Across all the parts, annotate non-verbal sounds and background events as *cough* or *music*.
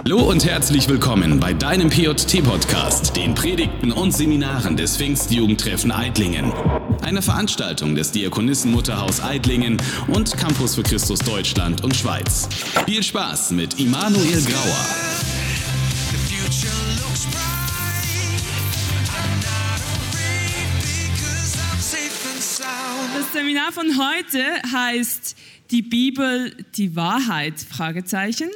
Hallo und herzlich willkommen bei deinem PJT-Podcast, den Predigten und Seminaren des Pfingstjugendtreffen Eidlingen. Eine Veranstaltung des Diakonissenmutterhaus Eidlingen und Campus für Christus Deutschland und Schweiz. Viel Spaß mit Immanuel Grauer. Das Seminar von heute heißt Die Bibel, die Wahrheit? Fragezeichen.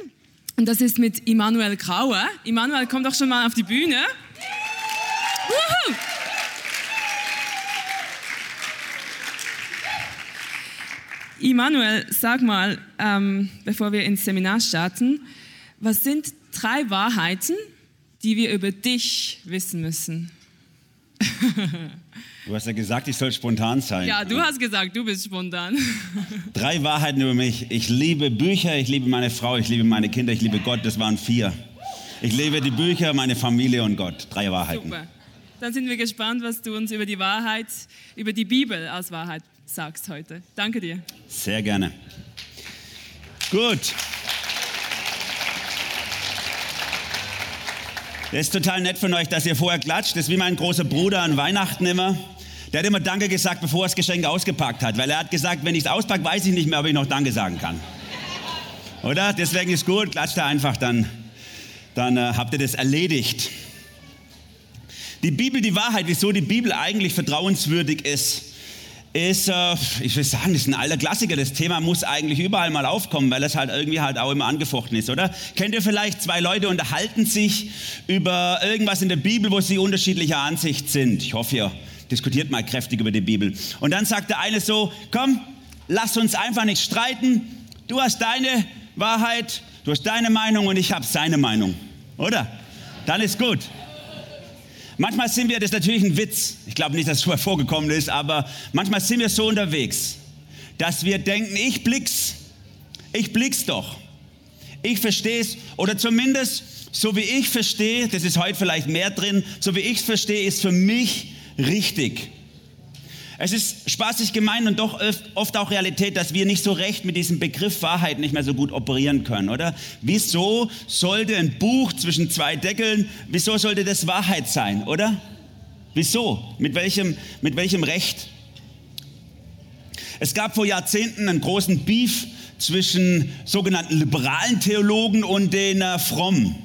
Und das ist mit Immanuel Grauer. Immanuel, komm doch schon mal auf die Bühne. Immanuel, sag mal, ähm, bevor wir ins Seminar starten, was sind drei Wahrheiten, die wir über dich wissen müssen? *laughs* Du hast ja gesagt, ich soll spontan sein. Ja, du hast gesagt, du bist spontan. *laughs* Drei Wahrheiten über mich. Ich liebe Bücher, ich liebe meine Frau, ich liebe meine Kinder, ich liebe Gott. Das waren vier. Ich liebe die Bücher, meine Familie und Gott. Drei Wahrheiten. Super. Dann sind wir gespannt, was du uns über die Wahrheit, über die Bibel als Wahrheit sagst heute. Danke dir. Sehr gerne. Gut. Das ist total nett von euch, dass ihr vorher klatscht. Das ist wie mein großer Bruder an Weihnachten immer. Der hat immer Danke gesagt, bevor er das Geschenk ausgepackt hat. Weil er hat gesagt, wenn ich es auspacke, weiß ich nicht mehr, ob ich noch Danke sagen kann. Oder? Deswegen ist gut, klatscht er einfach, dann, dann äh, habt ihr das erledigt. Die Bibel, die Wahrheit, wieso die Bibel eigentlich vertrauenswürdig ist, ist, äh, ich will sagen, das ist ein alter Klassiker. Das Thema muss eigentlich überall mal aufkommen, weil es halt irgendwie halt auch immer angefochten ist, oder? Kennt ihr vielleicht zwei Leute unterhalten sich über irgendwas in der Bibel, wo sie unterschiedlicher Ansicht sind? Ich hoffe, ihr diskutiert mal kräftig über die Bibel. Und dann sagt der eine so, komm, lass uns einfach nicht streiten. Du hast deine Wahrheit, du hast deine Meinung und ich habe seine Meinung, oder? Dann ist gut. Manchmal sind wir, das ist natürlich ein Witz, ich glaube nicht, dass es vorher vorgekommen ist, aber manchmal sind wir so unterwegs, dass wir denken, ich blick's, ich blick's doch. Ich verstehe es, oder zumindest so wie ich verstehe, das ist heute vielleicht mehr drin, so wie ich es verstehe, ist für mich richtig. Es ist spaßig gemeint und doch oft auch Realität, dass wir nicht so recht mit diesem Begriff Wahrheit nicht mehr so gut operieren können, oder? Wieso sollte ein Buch zwischen zwei Deckeln, wieso sollte das Wahrheit sein, oder? Wieso? Mit welchem, mit welchem Recht? Es gab vor Jahrzehnten einen großen Beef zwischen sogenannten liberalen Theologen und den äh, frommen.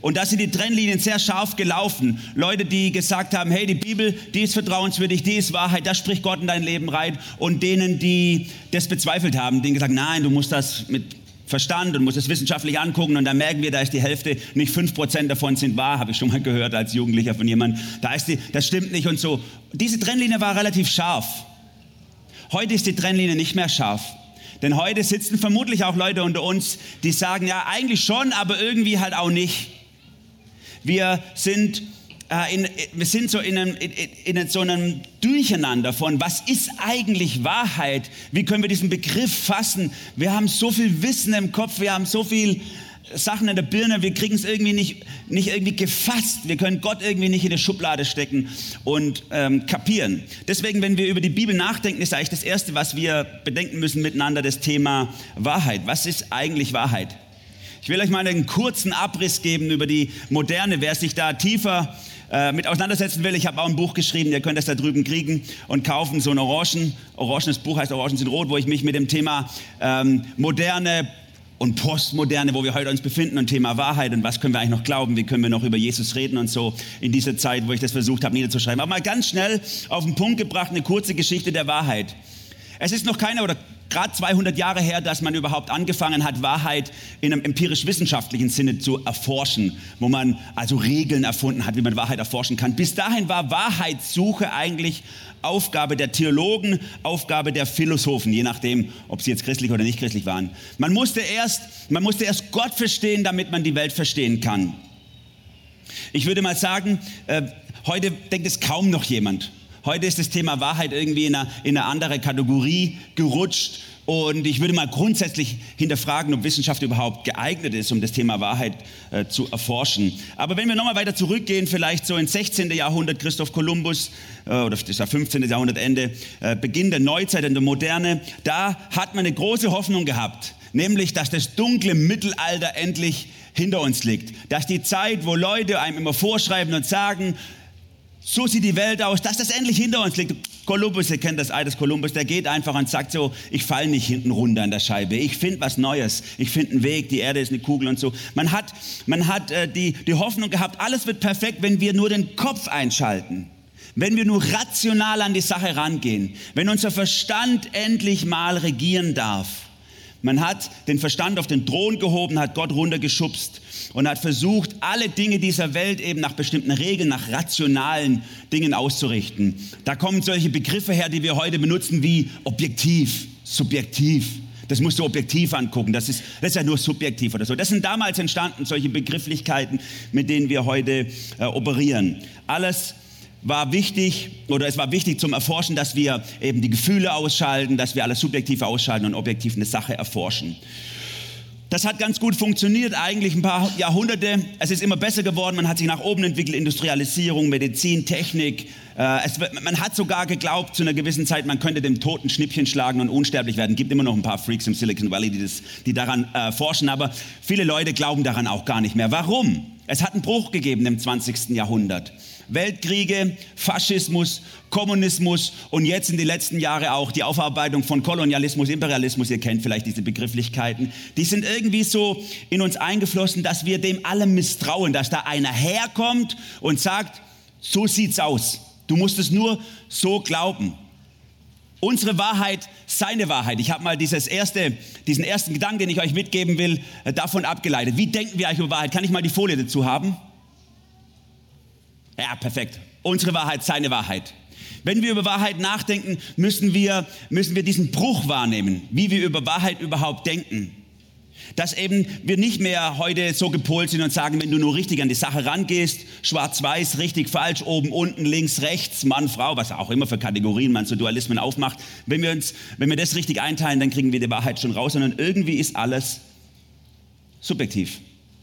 Und da sind die Trennlinien sehr scharf gelaufen. Leute, die gesagt haben, hey, die Bibel, die ist vertrauenswürdig, die ist Wahrheit, da spricht Gott in dein Leben rein. Und denen, die das bezweifelt haben, denen gesagt, nein, du musst das mit Verstand und musst es wissenschaftlich angucken. Und dann merken wir, da ist die Hälfte, nicht fünf Prozent davon sind wahr, habe ich schon mal gehört als Jugendlicher von jemandem. Da ist die, das stimmt nicht und so. Diese Trennlinie war relativ scharf. Heute ist die Trennlinie nicht mehr scharf. Denn heute sitzen vermutlich auch Leute unter uns, die sagen, ja, eigentlich schon, aber irgendwie halt auch nicht. Wir sind, äh, in, wir sind so in, einem, in, in so einem Durcheinander von, was ist eigentlich Wahrheit? Wie können wir diesen Begriff fassen? Wir haben so viel Wissen im Kopf, wir haben so viel Sachen in der Birne, wir kriegen es irgendwie nicht, nicht irgendwie gefasst. Wir können Gott irgendwie nicht in die Schublade stecken und ähm, kapieren. Deswegen, wenn wir über die Bibel nachdenken, ist eigentlich das Erste, was wir bedenken müssen miteinander, das Thema Wahrheit. Was ist eigentlich Wahrheit? Ich will euch mal einen kurzen Abriss geben über die Moderne. Wer sich da tiefer äh, mit auseinandersetzen will, ich habe auch ein Buch geschrieben, ihr könnt das da drüben kriegen und kaufen, so ein Orangen, orangenes Buch heißt Orangen sind rot, wo ich mich mit dem Thema ähm, moderne und Postmoderne, wo wir heute uns befinden und Thema Wahrheit und was können wir eigentlich noch glauben, wie können wir noch über Jesus reden und so in dieser Zeit, wo ich das versucht habe niederzuschreiben. Aber mal ganz schnell auf den Punkt gebracht, eine kurze Geschichte der Wahrheit. Es ist noch keine oder gerade 200 Jahre her, dass man überhaupt angefangen hat, Wahrheit in einem empirisch-wissenschaftlichen Sinne zu erforschen, wo man also Regeln erfunden hat, wie man Wahrheit erforschen kann. Bis dahin war Wahrheitssuche eigentlich Aufgabe der Theologen, Aufgabe der Philosophen, je nachdem, ob sie jetzt christlich oder nicht christlich waren. Man musste erst, man musste erst Gott verstehen, damit man die Welt verstehen kann. Ich würde mal sagen, äh, heute denkt es kaum noch jemand. Heute ist das Thema Wahrheit irgendwie in eine, in eine andere Kategorie gerutscht. Und ich würde mal grundsätzlich hinterfragen, ob Wissenschaft überhaupt geeignet ist, um das Thema Wahrheit äh, zu erforschen. Aber wenn wir nochmal weiter zurückgehen, vielleicht so ins 16. Jahrhundert, Christoph Kolumbus, äh, oder das war 15. Jahrhundertende, äh, Beginn der Neuzeit und der Moderne, da hat man eine große Hoffnung gehabt, nämlich, dass das dunkle Mittelalter endlich hinter uns liegt. Dass die Zeit, wo Leute einem immer vorschreiben und sagen, so sieht die Welt aus, dass das endlich hinter uns liegt. Kolumbus, ihr kennt das Ei des Kolumbus, der geht einfach und sagt so, ich falle nicht hinten runter an der Scheibe, ich finde was Neues, ich finde einen Weg, die Erde ist eine Kugel und so. Man hat, man hat äh, die, die Hoffnung gehabt, alles wird perfekt, wenn wir nur den Kopf einschalten. Wenn wir nur rational an die Sache rangehen, wenn unser Verstand endlich mal regieren darf. Man hat den Verstand auf den Thron gehoben, hat Gott runtergeschubst und hat versucht, alle Dinge dieser Welt eben nach bestimmten Regeln, nach rationalen Dingen auszurichten. Da kommen solche Begriffe her, die wir heute benutzen wie objektiv, subjektiv. Das musst du objektiv angucken. Das ist, das ist ja nur subjektiv oder so. Das sind damals entstanden, solche Begrifflichkeiten, mit denen wir heute äh, operieren. Alles war wichtig oder es war wichtig zum Erforschen, dass wir eben die Gefühle ausschalten, dass wir alles subjektiv ausschalten und objektiv eine Sache erforschen. Das hat ganz gut funktioniert, eigentlich ein paar Jahrhunderte. Es ist immer besser geworden, man hat sich nach oben entwickelt, Industrialisierung, Medizin, Technik. Äh, es, man hat sogar geglaubt zu einer gewissen Zeit, man könnte dem Toten Schnippchen schlagen und unsterblich werden. Es gibt immer noch ein paar Freaks im Silicon Valley, die, das, die daran äh, forschen, aber viele Leute glauben daran auch gar nicht mehr. Warum? Es hat einen Bruch gegeben im 20. Jahrhundert. Weltkriege, Faschismus, Kommunismus und jetzt in den letzten Jahren auch die Aufarbeitung von Kolonialismus, Imperialismus, ihr kennt vielleicht diese Begrifflichkeiten, die sind irgendwie so in uns eingeflossen, dass wir dem allem misstrauen, dass da einer herkommt und sagt, so sieht's aus. Du musst es nur so glauben. Unsere Wahrheit, seine Wahrheit. Ich habe mal dieses erste, diesen ersten Gedanken, den ich euch mitgeben will, äh, davon abgeleitet. Wie denken wir eigentlich über Wahrheit? Kann ich mal die Folie dazu haben? Ja, perfekt. Unsere Wahrheit, seine Wahrheit. Wenn wir über Wahrheit nachdenken, müssen wir, müssen wir diesen Bruch wahrnehmen, wie wir über Wahrheit überhaupt denken. Dass eben wir nicht mehr heute so gepolt sind und sagen, wenn du nur richtig an die Sache rangehst, schwarz-weiß, richtig, falsch, oben, unten, links, rechts, Mann, Frau, was auch immer für Kategorien man so Dualismen aufmacht. Wenn wir uns, wenn wir das richtig einteilen, dann kriegen wir die Wahrheit schon raus, sondern irgendwie ist alles subjektiv.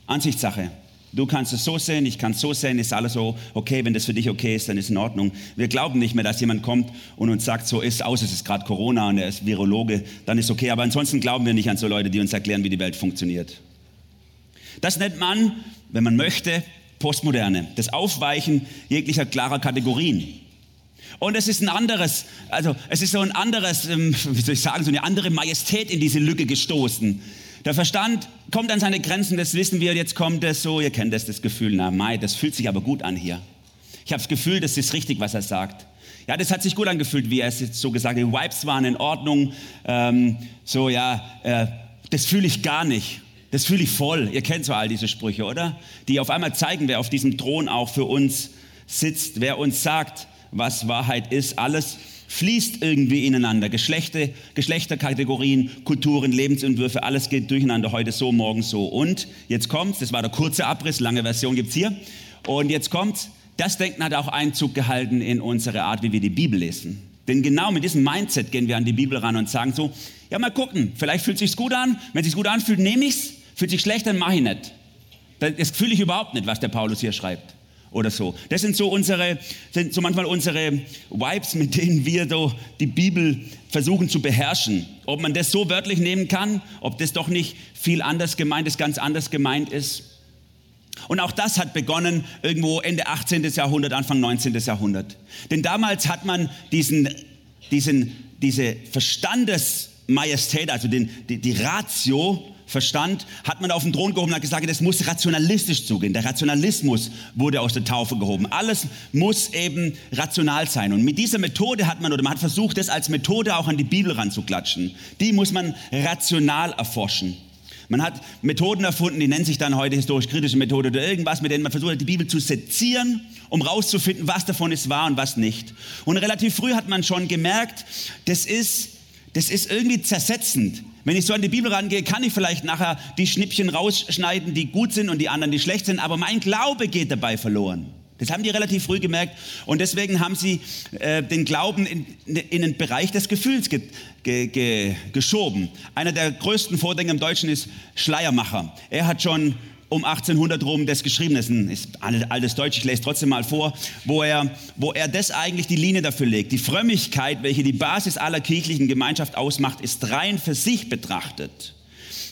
Ansichtssache. Du kannst es so sehen, ich kann es so sehen, ist alles so okay. Wenn das für dich okay ist, dann ist in Ordnung. Wir glauben nicht mehr, dass jemand kommt und uns sagt, so ist aus, es ist gerade Corona und er ist Virologe, dann ist okay. Aber ansonsten glauben wir nicht an so Leute, die uns erklären, wie die Welt funktioniert. Das nennt man, wenn man möchte, Postmoderne. Das Aufweichen jeglicher klarer Kategorien. Und es ist ein anderes, also es ist so ein anderes, ähm, wie soll ich sagen, so eine andere Majestät in diese Lücke gestoßen. Der Verstand kommt an seine Grenzen, das wissen wir, jetzt kommt es so, ihr kennt das, das Gefühl, na Mai, das fühlt sich aber gut an hier. Ich habe das Gefühl, das ist richtig, was er sagt. Ja, das hat sich gut angefühlt, wie er es jetzt so gesagt hat. Die Vibes waren in Ordnung. Ähm, so, ja, äh, das fühle ich gar nicht. Das fühle ich voll. Ihr kennt so all diese Sprüche, oder? Die auf einmal zeigen, wer auf diesem Thron auch für uns sitzt, wer uns sagt, was Wahrheit ist. Alles fließt irgendwie ineinander. Geschlechter, Geschlechterkategorien, Kulturen, Lebensentwürfe, alles geht durcheinander. Heute so, morgen so. Und jetzt kommt's, das war der kurze Abriss, lange Version gibt's hier. Und jetzt kommt's, das Denken hat auch Einzug gehalten in unsere Art, wie wir die Bibel lesen. Denn genau mit diesem Mindset gehen wir an die Bibel ran und sagen so, ja mal gucken, vielleicht fühlt sich's gut an. Wenn es sich gut anfühlt, nehme ich's. Fühlt sich schlecht, dann mache ich nicht. Das fühle ich überhaupt nicht, was der Paulus hier schreibt oder so. Das sind so unsere, sind so manchmal unsere Vibes, mit denen wir so die Bibel versuchen zu beherrschen. Ob man das so wörtlich nehmen kann, ob das doch nicht viel anders gemeint ist, ganz anders gemeint ist. Und auch das hat begonnen irgendwo Ende 18. Jahrhundert, Anfang 19. Jahrhundert. Denn damals hat man diesen, diesen, diese Verstandesmajestät, also den, die, die Ratio, Verstand hat man auf den Thron gehoben und hat gesagt, das muss rationalistisch zugehen. Der Rationalismus wurde aus der Taufe gehoben. Alles muss eben rational sein. Und mit dieser Methode hat man, oder man hat versucht, das als Methode auch an die Bibel ranzuklatschen. Die muss man rational erforschen. Man hat Methoden erfunden, die nennen sich dann heute historisch-kritische Methode oder irgendwas, mit denen man versucht hat, die Bibel zu sezieren, um rauszufinden, was davon ist wahr und was nicht. Und relativ früh hat man schon gemerkt, das ist, das ist irgendwie zersetzend. Wenn ich so an die Bibel rangehe, kann ich vielleicht nachher die Schnippchen rausschneiden, die gut sind und die anderen, die schlecht sind, aber mein Glaube geht dabei verloren. Das haben die relativ früh gemerkt und deswegen haben sie äh, den Glauben in, in, den Bereich des Gefühls ge, ge, ge, geschoben. Einer der größten Vordenker im Deutschen ist Schleiermacher. Er hat schon um 1800 rum das geschrieben ist, ist altes Deutsch, ich lese trotzdem mal vor, wo er, wo er das eigentlich die Linie dafür legt. Die Frömmigkeit, welche die Basis aller kirchlichen Gemeinschaft ausmacht, ist rein für sich betrachtet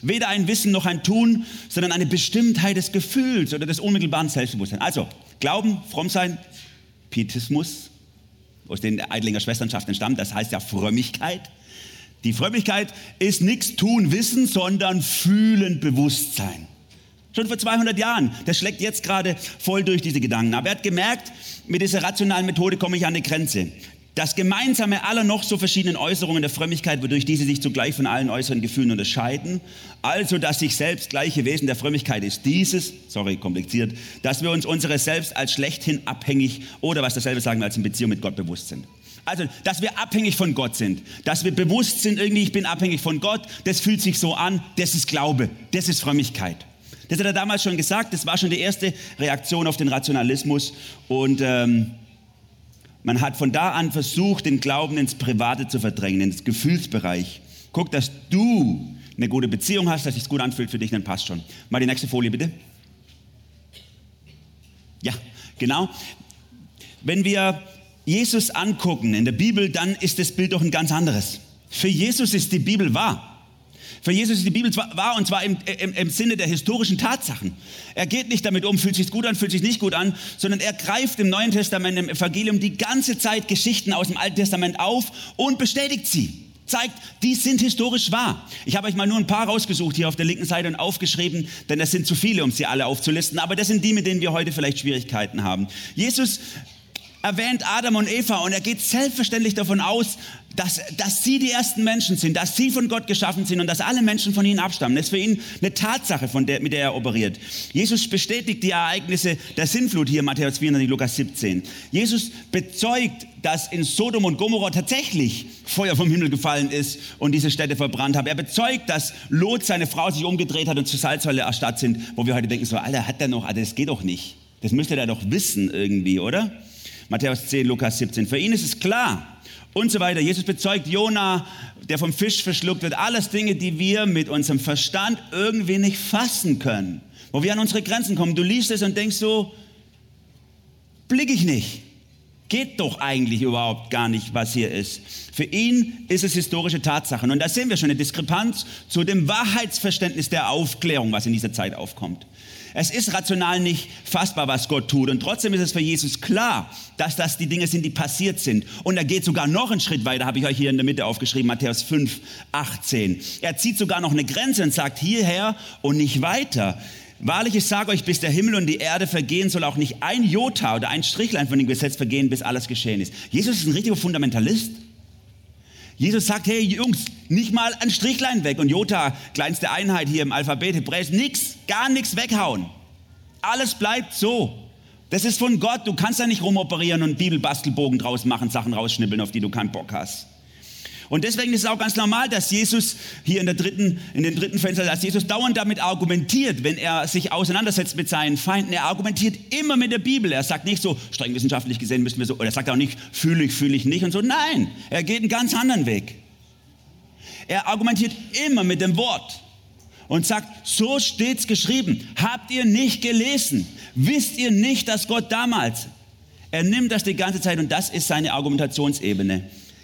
Weder ein Wissen noch ein Tun, sondern eine Bestimmtheit des Gefühls oder des unmittelbaren Selbstbewusstseins. Also, Glauben, fromm sein, Pietismus, aus den Eidlinger Schwesternschaften entstammt, das heißt ja Frömmigkeit. Die Frömmigkeit ist nichts tun, wissen, sondern fühlen, Bewusstsein. Schon vor 200 Jahren. Das schlägt jetzt gerade voll durch diese Gedanken. Aber er hat gemerkt, mit dieser rationalen Methode komme ich an eine Grenze. Das Gemeinsame aller noch so verschiedenen Äußerungen der Frömmigkeit, wodurch diese sich zugleich von allen äußeren Gefühlen unterscheiden, also das sich selbst gleiche Wesen der Frömmigkeit ist dieses, sorry, kompliziert, dass wir uns unseres Selbst als schlechthin abhängig oder was dasselbe sagen wir als in Beziehung mit Gott bewusst sind. Also, dass wir abhängig von Gott sind, dass wir bewusst sind, irgendwie, ich bin abhängig von Gott, das fühlt sich so an, das ist Glaube, das ist Frömmigkeit. Das hat er damals schon gesagt, das war schon die erste Reaktion auf den Rationalismus und ähm, man hat von da an versucht, den Glauben ins Private zu verdrängen, ins Gefühlsbereich. Guck, dass du eine gute Beziehung hast, dass es gut anfühlt für dich, dann passt schon. Mal die nächste Folie bitte. Ja, genau. Wenn wir Jesus angucken in der Bibel, dann ist das Bild doch ein ganz anderes. Für Jesus ist die Bibel wahr. Für Jesus ist die Bibel wahr und zwar im, im, im, Sinne der historischen Tatsachen. Er geht nicht damit um, fühlt sich gut an, fühlt sich nicht gut an, sondern er greift im Neuen Testament, im Evangelium die ganze Zeit Geschichten aus dem Alten Testament auf und bestätigt sie. Zeigt, die sind historisch wahr. Ich habe euch mal nur ein paar rausgesucht hier auf der linken Seite und aufgeschrieben, denn es sind zu viele, um sie alle aufzulisten. Aber das sind die, mit denen wir heute vielleicht Schwierigkeiten haben. Jesus erwähnt Adam und Eva und er geht selbstverständlich davon aus, dass, dass sie die ersten Menschen sind, dass sie von Gott geschaffen sind und dass alle Menschen von ihnen abstammen. Das ist für ihn eine Tatsache, von der, mit der er operiert. Jesus bestätigt die Ereignisse der Sinnflut hier, Matthäus 24, Lukas 17. Jesus bezeugt, dass in Sodom und Gomorrah tatsächlich Feuer vom Himmel gefallen ist und diese Städte verbrannt haben. Er bezeugt, dass Lot, seine Frau, sich umgedreht hat und zur Salzhölle erstarrt sind, wo wir heute denken, so, Alter, hat der noch, Alter, das geht doch nicht. Das müsste er doch wissen irgendwie, oder? Matthäus 10, Lukas 17. Für ihn ist es klar und so weiter. Jesus bezeugt Jona, der vom Fisch verschluckt wird. Alles Dinge, die wir mit unserem Verstand irgendwie nicht fassen können. Wo wir an unsere Grenzen kommen. Du liest es und denkst so, blick ich nicht. Geht doch eigentlich überhaupt gar nicht, was hier ist. Für ihn ist es historische Tatsachen. Und da sehen wir schon eine Diskrepanz zu dem Wahrheitsverständnis der Aufklärung, was in dieser Zeit aufkommt. Es ist rational nicht fassbar, was Gott tut. Und trotzdem ist es für Jesus klar, dass das die Dinge sind, die passiert sind. Und er geht sogar noch einen Schritt weiter, habe ich euch hier in der Mitte aufgeschrieben, Matthäus 5, 18. Er zieht sogar noch eine Grenze und sagt hierher und nicht weiter. Wahrlich, ich sage euch, bis der Himmel und die Erde vergehen, soll auch nicht ein Jota oder ein Strichlein von dem Gesetz vergehen, bis alles geschehen ist. Jesus ist ein richtiger Fundamentalist. Jesus sagt, hey Jungs, nicht mal ein Strichlein weg. Und Jota, kleinste Einheit hier im Alphabet Hebräisch, nichts, gar nichts weghauen. Alles bleibt so. Das ist von Gott. Du kannst da nicht rumoperieren und Bibelbastelbogen draus machen, Sachen rausschnippeln, auf die du keinen Bock hast. Und deswegen ist es auch ganz normal, dass Jesus hier in, der dritten, in dem dritten Fenster, dass Jesus dauernd damit argumentiert, wenn er sich auseinandersetzt mit seinen Feinden. Er argumentiert immer mit der Bibel. Er sagt nicht so, streng wissenschaftlich gesehen müssen wir so, oder er sagt auch nicht, fühle ich, fühle ich nicht und so. Nein, er geht einen ganz anderen Weg. Er argumentiert immer mit dem Wort und sagt, so steht's geschrieben. Habt ihr nicht gelesen? Wisst ihr nicht, dass Gott damals? Er nimmt das die ganze Zeit und das ist seine Argumentationsebene.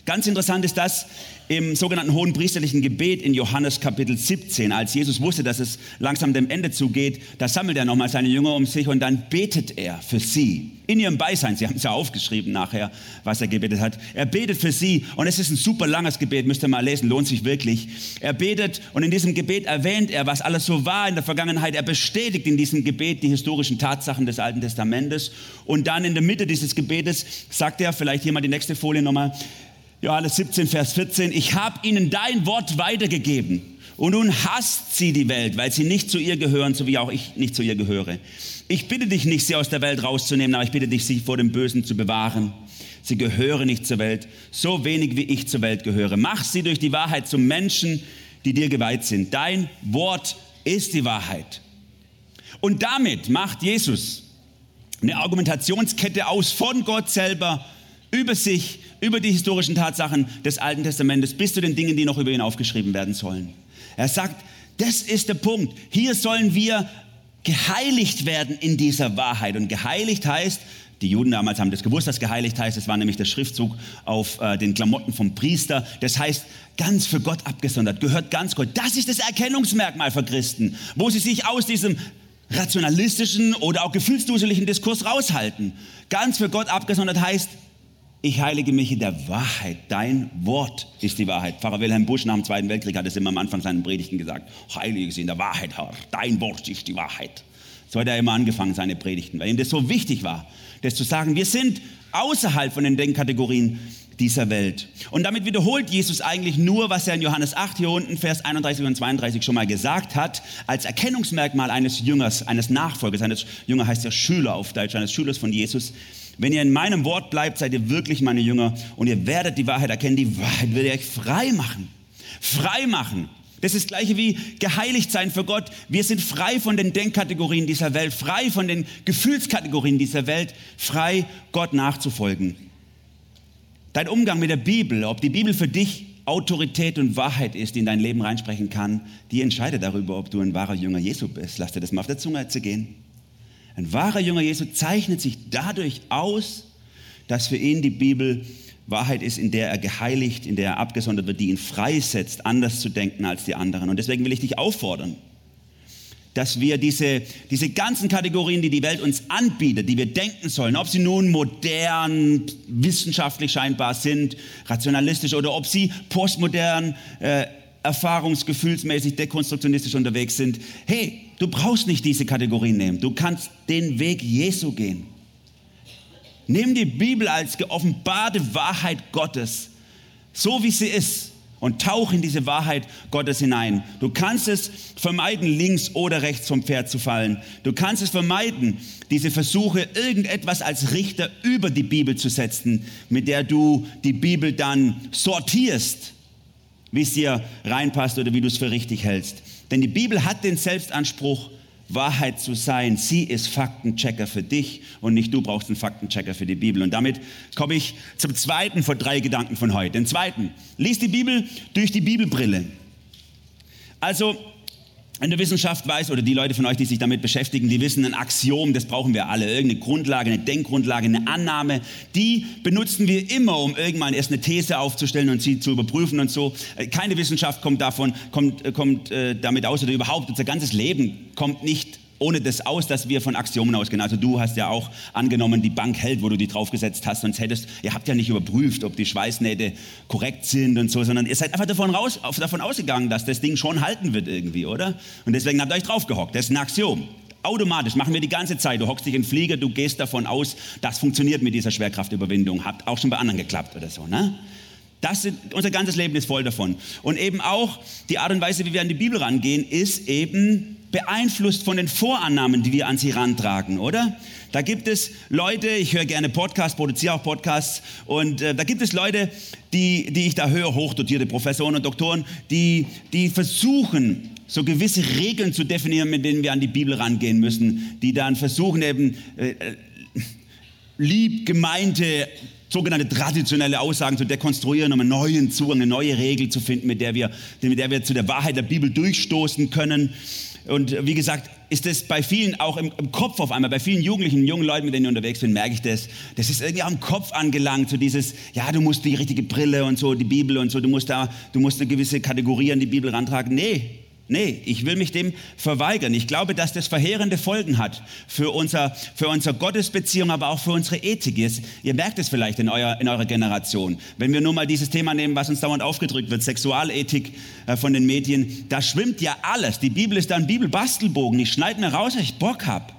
Ganz interessant ist das im sogenannten hohen priesterlichen Gebet in Johannes Kapitel 17. Als Jesus wusste, dass es langsam dem Ende zugeht, da sammelt er nochmal seine Jünger um sich und dann betet er für sie. In ihrem Beisein. Sie haben es ja aufgeschrieben nachher, was er gebetet hat. Er betet für sie und es ist ein super langes Gebet, müsst ihr mal lesen, lohnt sich wirklich. Er betet und in diesem Gebet erwähnt er, was alles so war in der Vergangenheit. Er bestätigt in diesem Gebet die historischen Tatsachen des Alten Testamentes und dann in der Mitte dieses Gebetes sagt er, vielleicht hier mal die nächste Folie nochmal, Johannes 17, Vers 14, ich habe ihnen dein Wort weitergegeben und nun hasst sie die Welt, weil sie nicht zu ihr gehören, so wie auch ich nicht zu ihr gehöre. Ich bitte dich nicht, sie aus der Welt rauszunehmen, aber ich bitte dich, sie vor dem Bösen zu bewahren. Sie gehören nicht zur Welt, so wenig wie ich zur Welt gehöre. Mach sie durch die Wahrheit zu Menschen, die dir geweiht sind. Dein Wort ist die Wahrheit. Und damit macht Jesus eine Argumentationskette aus von Gott selber über sich, über die historischen Tatsachen des Alten Testamentes bis zu den Dingen, die noch über ihn aufgeschrieben werden sollen. Er sagt, das ist der Punkt. Hier sollen wir geheiligt werden in dieser Wahrheit. Und geheiligt heißt, Die Juden damals haben das gewusst, was geheiligt heißt. Es war nämlich der Schriftzug auf äh, den Klamotten vom Priester. Das heißt, ganz für Gott abgesondert, gehört ganz Gott. Das ist das Erkennungsmerkmal für Christen, wo sie sich aus diesem rationalistischen oder auch gefühlsduseligen Diskurs raushalten. Ganz für Gott abgesondert heißt, ich heilige mich in der Wahrheit. Dein Wort ist die Wahrheit. Pfarrer Wilhelm Busch nach dem Zweiten Weltkrieg hat es immer am Anfang seiner Predigten gesagt. Heilige sie in der Wahrheit, Herr. Dein Wort ist die Wahrheit. So hat er immer angefangen, seine Predigten, weil ihm das so wichtig war, das zu sagen. Wir sind außerhalb von den Denkkategorien dieser Welt. Und damit wiederholt Jesus eigentlich nur, was er in Johannes 8 hier unten, Vers 31 und 32 schon mal gesagt hat, als Erkennungsmerkmal eines Jüngers, eines Nachfolgers, eines Jünger heißt ja Schüler auf Deutsch, eines Schülers von Jesus. Wenn ihr in meinem Wort bleibt, seid ihr wirklich meine Jünger und ihr werdet die Wahrheit erkennen. Die Wahrheit wird euch frei machen. Frei machen. Das ist das gleiche wie geheiligt sein für Gott. Wir sind frei von den Denkkategorien dieser Welt, frei von den Gefühlskategorien dieser Welt, frei Gott nachzufolgen. Dein Umgang mit der Bibel, ob die Bibel für dich Autorität und Wahrheit ist, die in dein Leben reinsprechen kann, die entscheidet darüber, ob du ein wahrer Jünger Jesu bist. Lass dir das mal auf der Zunge gehen. Ein wahrer Jünger Jesu zeichnet sich dadurch aus, dass für ihn die Bibel Wahrheit ist, in der er geheiligt, in der er abgesondert wird, die ihn freisetzt, anders zu denken als die anderen. Und deswegen will ich dich auffordern, dass wir diese, diese ganzen Kategorien, die die Welt uns anbietet, die wir denken sollen, ob sie nun modern, wissenschaftlich scheinbar sind, rationalistisch oder ob sie postmodern, äh, erfahrungsgefühlsmäßig, dekonstruktionistisch unterwegs sind. Hey, du brauchst nicht diese Kategorien nehmen. Du kannst den Weg Jesu gehen. Nimm die Bibel als geoffenbarte Wahrheit Gottes, so wie sie ist, und tauch in diese Wahrheit Gottes hinein. Du kannst es vermeiden, links oder rechts vom Pferd zu fallen. Du kannst es vermeiden, diese Versuche, irgendetwas als Richter über die Bibel zu setzen, mit der du die Bibel dann sortierst wie es dir reinpasst oder wie du es für richtig hältst. Denn die Bibel hat den Selbstanspruch, Wahrheit zu sein. Sie ist Faktenchecker für dich und nicht du brauchst einen Faktenchecker für die Bibel. Und damit komme ich zum zweiten von drei Gedanken von heute. Den zweiten, lies die Bibel durch die Bibelbrille. Also in der Wissenschaft weiß, oder die Leute von euch, die sich damit beschäftigen, die wissen, ein Axiom, das brauchen wir alle, irgendeine Grundlage, eine Denkgrundlage, eine Annahme, die benutzen wir immer, um irgendwann erst eine These aufzustellen und sie zu überprüfen und so. Äh, keine Wissenschaft kommt davon, kommt, äh, kommt äh, damit aus, oder überhaupt. Unser ganzes Leben kommt nicht ohne das aus, dass wir von Axiomen ausgehen. Also du hast ja auch angenommen, die Bank hält, wo du die draufgesetzt hast, sonst hättest, ihr habt ja nicht überprüft, ob die Schweißnähte korrekt sind und so, sondern ihr seid einfach davon, raus, davon ausgegangen, dass das Ding schon halten wird irgendwie, oder? Und deswegen habt ihr euch draufgehockt. Das ist ein Axiom. Automatisch machen wir die ganze Zeit. Du hockst dich in den Flieger, du gehst davon aus, das funktioniert mit dieser Schwerkraftüberwindung. Hat auch schon bei anderen geklappt oder so, ne? Das sind, unser ganzes Leben ist voll davon. Und eben auch die Art und Weise, wie wir an die Bibel rangehen, ist eben beeinflusst von den Vorannahmen, die wir an sie rantragen, oder? Da gibt es Leute, ich höre gerne Podcasts, produziere auch Podcasts, und äh, da gibt es Leute, die, die ich da höre, hochdotierte Professoren und Doktoren, die, die versuchen, so gewisse Regeln zu definieren, mit denen wir an die Bibel rangehen müssen, die dann versuchen eben äh, lieb gemeinte sogenannte traditionelle Aussagen zu dekonstruieren, um einen neuen Zugang, eine neue Regel zu finden, mit der wir, mit der wir zu der Wahrheit der Bibel durchstoßen können. Und wie gesagt, ist es bei vielen auch im, im, Kopf auf einmal, bei vielen Jugendlichen, jungen Leuten, mit denen ich unterwegs bin, merke ich das. Das ist irgendwie am Kopf angelangt, so dieses, ja, du musst die richtige Brille und so, die Bibel und so, du musst da, du musst eine gewisse Kategorie an die Bibel rantragen. Nee, Nee, ich will mich dem verweigern. Ich glaube, dass das verheerende Folgen hat für, unser, für unsere Gottesbeziehung, aber auch für unsere Ethik. Ist. Ihr merkt es vielleicht in, euer, in eurer Generation. Wenn wir nur mal dieses Thema nehmen, was uns dauernd aufgedrückt wird, Sexualethik äh, von den Medien, da schwimmt ja alles. Die Bibel ist da ein Bibelbastelbogen. Ich schneide mir raus, wenn ich Bock habe.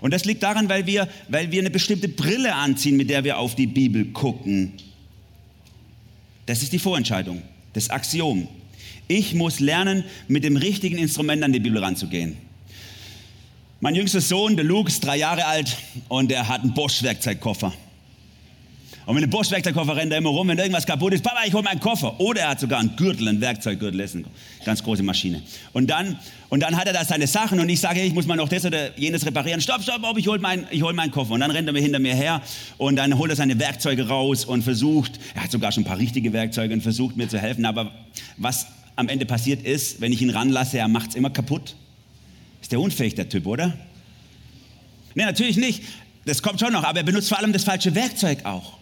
Und das liegt daran, weil wir, weil wir eine bestimmte Brille anziehen, mit der wir auf die Bibel gucken. Das ist die Vorentscheidung, das Axiom. Ich muss lernen, mit dem richtigen Instrument an die Bibel ranzugehen. Mein jüngster Sohn, der Luke, ist drei Jahre alt und er hat einen Bosch-Werkzeugkoffer. Und mit dem Bosch-Werkzeugkoffer rennt er immer rum, wenn irgendwas kaputt ist, Papa, ich hole meinen Koffer. Oder er hat sogar einen Gürtel, einen Werkzeuggürtel, ist eine ganz große Maschine. Und dann, und dann hat er da seine Sachen und ich sage, ich muss mal noch das oder jenes reparieren. Stopp, stopp, ich hole meinen hol meinen Koffer. Und dann rennt er mir hinter mir her und dann holt er seine Werkzeuge raus und versucht, er hat sogar schon ein paar richtige Werkzeuge und versucht mir zu helfen. Aber was am Ende passiert ist, wenn ich ihn ranlasse, er macht es immer kaputt. Ist der unfähig, der Typ, oder? Nee, natürlich nicht. das kommt schon noch, aber er benutzt vor allem das falsche Werkzeug auch.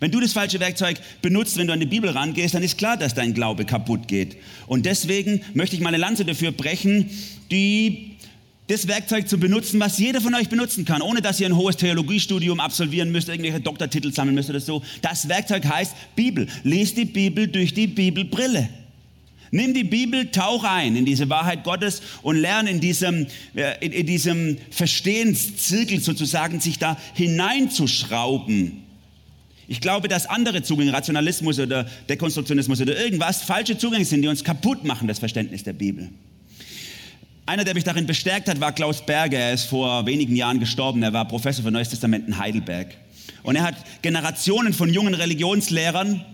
Wenn du das falsche Werkzeug benutzt, wenn du an die Bibel rangehst, dann ist klar, dass dein Glaube kaputt geht. Und deswegen möchte ich meine Lanze dafür brechen, die das Werkzeug zu benutzen, was jeder von euch benutzen kann, ohne dass ihr ein hohes Theologiestudium absolvieren müsst, irgendwelche Doktortitel sammeln müsst oder so. Das Werkzeug heißt Bibel. Lies die Bibel durch die Bibelbrille. Nimm die Bibel, tauch ein in diese Wahrheit Gottes und lerne in diesem, äh, in, in diesem Verstehenszirkel sozusagen sich da hineinzuschrauben. Ich glaube, dass andere Zugänge, Rationalismus oder Dekonstruktionismus oder irgendwas, falsche Zugänge sind, die uns kaputt machen, das Verständnis der Bibel. Einer, der mich darin bestärkt hat, war Klaus Berger. Er ist vor wenigen Jahren gestorben. Er war Professor für Neues Testament in Heidelberg. Und er hat Generationen von jungen Religionslehrern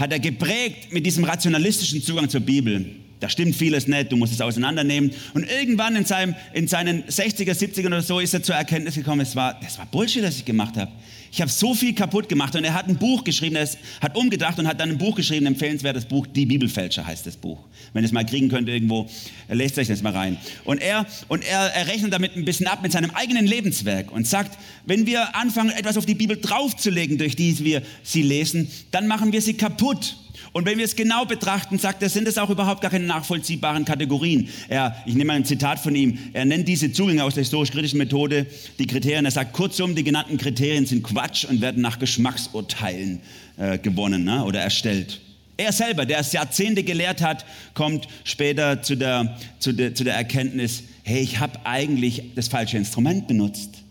hat er geprägt mit diesem rationalistischen Zugang zur Bibel. Da stimmt vieles nicht, du musst es auseinandernehmen. Und irgendwann in, seinem, in seinen 60er, 70er oder so ist er zur Erkenntnis gekommen, es war, das war Bullshit, was ich gemacht habe. Ich habe so viel kaputt gemacht und er hat ein Buch geschrieben, er hat umgedacht und hat dann ein Buch geschrieben, empfehlenswertes Buch, Die Bibelfälscher heißt das Buch. Wenn ihr es mal kriegen könnt irgendwo, lest euch das mal rein. Und er, und er, er rechnet damit ein bisschen ab mit seinem eigenen Lebenswerk und sagt, wenn wir anfangen, etwas auf die Bibel draufzulegen, durch die wir sie lesen, dann machen wir sie kaputt. Und wenn wir es genau betrachten, sagt er, sind es auch überhaupt gar keine nachvollziehbaren Kategorien. Er, ich nehme mal ein Zitat von ihm, er nennt diese Zugänge aus der historisch-kritischen Methode die Kriterien. Er sagt, kurzum, die genannten Kriterien sind Quatsch und werden nach Geschmacksurteilen äh, gewonnen ne, oder erstellt. Er selber, der es Jahrzehnte gelehrt hat, kommt später zu der, zu der, zu der Erkenntnis, hey, ich habe eigentlich das falsche Instrument benutzt.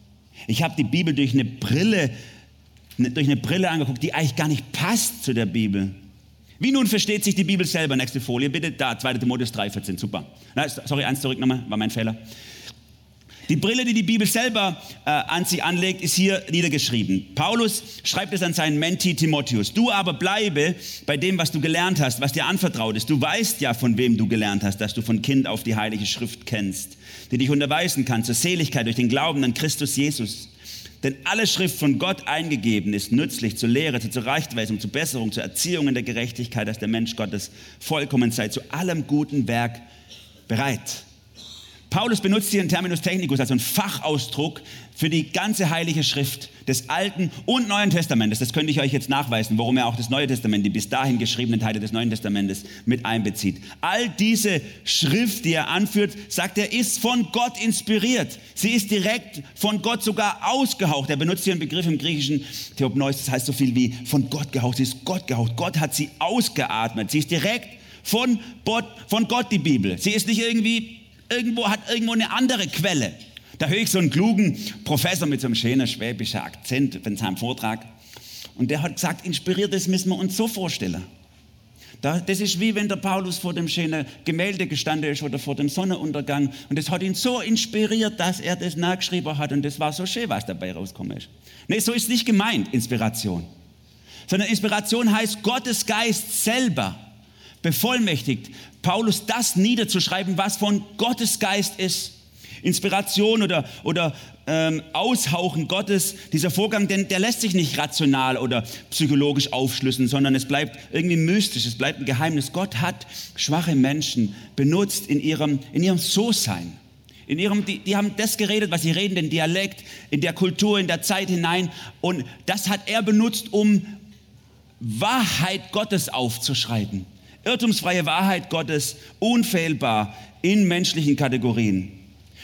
Ich habe die Bibel durch eine Brille, durch eine Brille angeguckt, die eigentlich gar nicht passt zu der Bibel. Wie nun versteht sich die Bibel selber? Nächste Folie bitte. Da, 2. Timotheus 3, 14. Super. Na, sorry, eins zurück nochmal, war mein Fehler. Die Brille, die die Bibel selber äh, an sich anlegt, ist hier niedergeschrieben. Paulus schreibt es an seinen Menti Timotheus. Du aber bleibe bei dem, was du gelernt hast, was dir anvertraut ist. Du weißt ja, von wem du gelernt hast, dass du von Kind auf die Heilige Schrift kennst, die dich unterweisen kann zur Seligkeit durch den Glauben an Christus Jesus. Denn alle Schrift von Gott eingegeben ist nützlich zur Lehre, zur Zurechtweisung, zur Besserung, zur Erziehung in der Gerechtigkeit, dass der Mensch Gottes vollkommen sei, zu allem guten Werk bereit. Paulus benutzt hier einen Terminus technicus, also einen Fachausdruck für die ganze heilige Schrift des Alten und Neuen Testamentes. Das könnte ich euch jetzt nachweisen, warum er auch das Neue Testament, die bis dahin geschriebenen Teile des Neuen Testamentes mit einbezieht. All diese Schrift, die er anführt, sagt er, ist von Gott inspiriert. Sie ist direkt von Gott sogar ausgehaucht. Er benutzt hier einen Begriff im Griechischen, Theopneus, das heißt so viel wie von Gott gehaucht. Sie ist Gott gehaucht. Gott hat sie ausgeatmet. Sie ist direkt von Gott, von Gott die Bibel. Sie ist nicht irgendwie irgendwo hat irgendwo eine andere Quelle. Da höre ich so einen klugen Professor mit so einem schönen schwäbischen Akzent in seinem Vortrag. Und der hat gesagt, inspiriert, das müssen wir uns so vorstellen. Das ist wie wenn der Paulus vor dem schönen Gemälde gestanden ist oder vor dem Sonnenuntergang. Und das hat ihn so inspiriert, dass er das nachgeschrieben hat. Und das war so schön, was dabei rauskommt. Nee, so ist nicht gemeint, Inspiration. Sondern Inspiration heißt Gottes Geist selber bevollmächtigt, Paulus das niederzuschreiben, was von Gottes Geist ist. Inspiration oder, oder ähm, Aushauchen Gottes, dieser Vorgang, denn der lässt sich nicht rational oder psychologisch aufschlüssen, sondern es bleibt irgendwie mystisch, es bleibt ein Geheimnis. Gott hat schwache Menschen benutzt in ihrem, in ihrem So-Sein. In ihrem, die, die haben das geredet, was sie reden, den Dialekt, in der Kultur, in der Zeit hinein. Und das hat er benutzt, um Wahrheit Gottes aufzuschreiben irrtumsfreie Wahrheit Gottes unfehlbar in menschlichen Kategorien.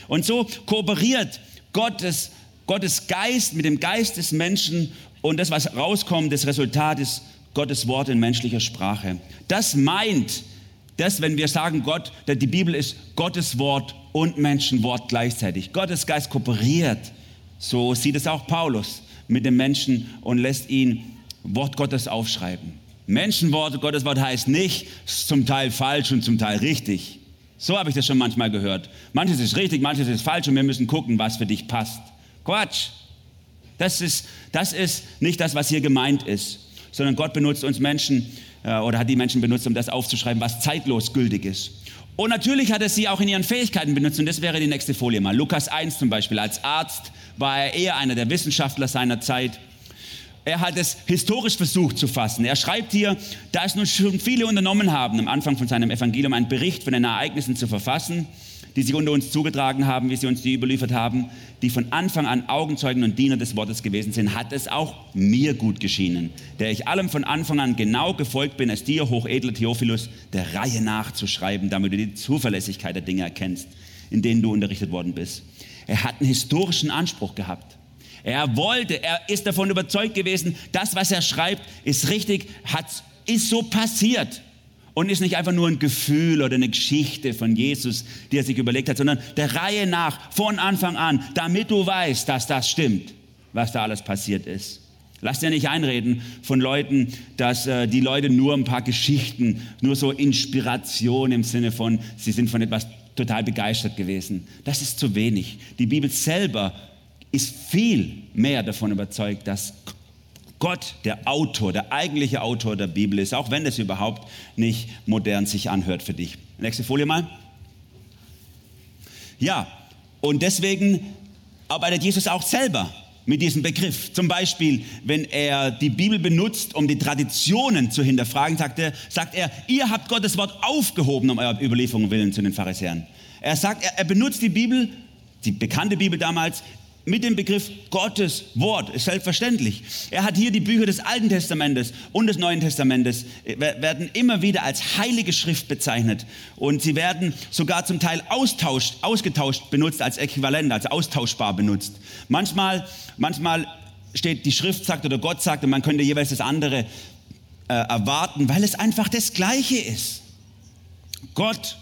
Und so kooperiert Gottes, Gottes Geist mit dem Geist des Menschen und das, was rauskommt, das Resultat ist Gottes Wort in menschlicher Sprache. Das meint, dass wenn wir sagen, Gott, die Bibel ist Gottes Wort und Menschenwort gleichzeitig. Gottes Geist kooperiert. So sieht es auch Paulus mit dem Menschen und lässt ihn Wort Gottes aufschreiben. Menschenworte, Gottes Wort heißt nicht zum Teil falsch und zum Teil richtig. So habe ich das schon manchmal gehört. Manches ist richtig, manches ist falsch und wir müssen gucken, was für dich passt. Quatsch. Das ist, das ist nicht das, was hier gemeint ist, sondern Gott benutzt uns Menschen äh, oder hat die Menschen benutzt, um das aufzuschreiben, was zeitlos gültig ist. Und natürlich hat er sie auch in ihren Fähigkeiten benutzt und das wäre die nächste Folie mal. Lukas 1 zum Beispiel. Als Arzt war er eher einer der Wissenschaftler seiner Zeit. Er hat es historisch versucht zu fassen. Er schreibt hier, da es nun schon viele unternommen haben, am Anfang von seinem Evangelium einen Bericht von den Ereignissen zu verfassen, die sich unter uns zugetragen haben, wie sie uns die überliefert haben, die von Anfang an Augenzeugen und Diener des Wortes gewesen sind, hat es auch mir gut geschienen, der ich allem von Anfang an genau gefolgt bin, es dir, hochedler Theophilus, der Reihe nachzuschreiben, damit du die Zuverlässigkeit der Dinge erkennst, in denen du unterrichtet worden bist. Er hat einen historischen Anspruch gehabt. Er wollte, er ist davon überzeugt gewesen, das, was er schreibt, ist richtig, hat, ist so passiert und ist nicht einfach nur ein Gefühl oder eine Geschichte von Jesus, die er sich überlegt hat, sondern der Reihe nach, von Anfang an, damit du weißt, dass das stimmt, was da alles passiert ist. Lass dir nicht einreden von Leuten, dass äh, die Leute nur ein paar Geschichten, nur so Inspiration im Sinne von, sie sind von etwas total begeistert gewesen. Das ist zu wenig. Die Bibel selber ist viel mehr davon überzeugt, dass Gott der Autor, der eigentliche Autor der Bibel ist, auch wenn es überhaupt nicht modern sich anhört für dich. Nächste Folie mal. Ja, und deswegen arbeitet Jesus auch selber mit diesem Begriff. Zum Beispiel, wenn er die Bibel benutzt, um die Traditionen zu hinterfragen, sagt er, sagt er ihr habt Gottes Wort aufgehoben um eurer Überlieferung willen zu den Pharisäern. Er sagt, er, er benutzt die Bibel, die bekannte Bibel damals, mit dem Begriff Gottes Wort, ist selbstverständlich. Er hat hier die Bücher des Alten Testamentes und des Neuen Testamentes, äh, werden immer wieder als heilige Schrift bezeichnet und sie werden sogar zum Teil austauscht, ausgetauscht benutzt, als äquivalent, als austauschbar benutzt. Manchmal, manchmal steht die Schrift sagt oder Gott sagt und man könnte jeweils das andere äh, erwarten, weil es einfach das Gleiche ist. Gott,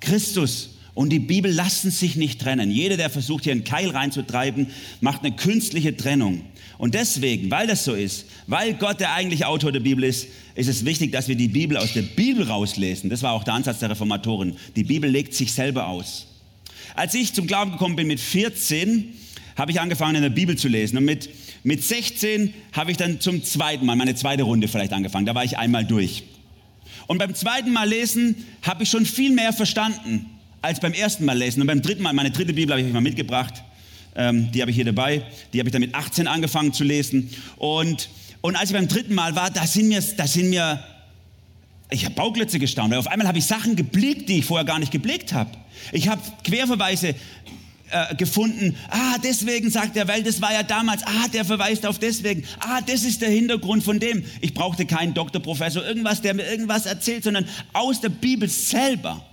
Christus, und die Bibel lassen sich nicht trennen. Jeder, der versucht, hier einen Keil reinzutreiben, macht eine künstliche Trennung. Und deswegen, weil das so ist, weil Gott der eigentliche Autor der Bibel ist, ist es wichtig, dass wir die Bibel aus der Bibel rauslesen. Das war auch der Ansatz der Reformatoren. Die Bibel legt sich selber aus. Als ich zum Glauben gekommen bin mit 14, habe ich angefangen, in der Bibel zu lesen. Und mit, mit 16 habe ich dann zum zweiten Mal, meine zweite Runde vielleicht angefangen. Da war ich einmal durch. Und beim zweiten Mal lesen habe ich schon viel mehr verstanden als beim ersten Mal lesen. Und beim dritten Mal, meine dritte Bibel habe ich euch mal mitgebracht, ähm, die habe ich hier dabei, die habe ich dann mit 18 angefangen zu lesen. Und, und als ich beim dritten Mal war, da sind mir, da sind mir ich habe Bauklötze gestaunt, weil auf einmal habe ich Sachen geblickt, die ich vorher gar nicht geblickt habe. Ich habe Querverweise äh, gefunden. Ah, deswegen sagt der Welt, das war ja damals. Ah, der verweist auf deswegen. Ah, das ist der Hintergrund von dem. Ich brauchte keinen Doktor, Professor, irgendwas, der mir irgendwas erzählt, sondern aus der Bibel selber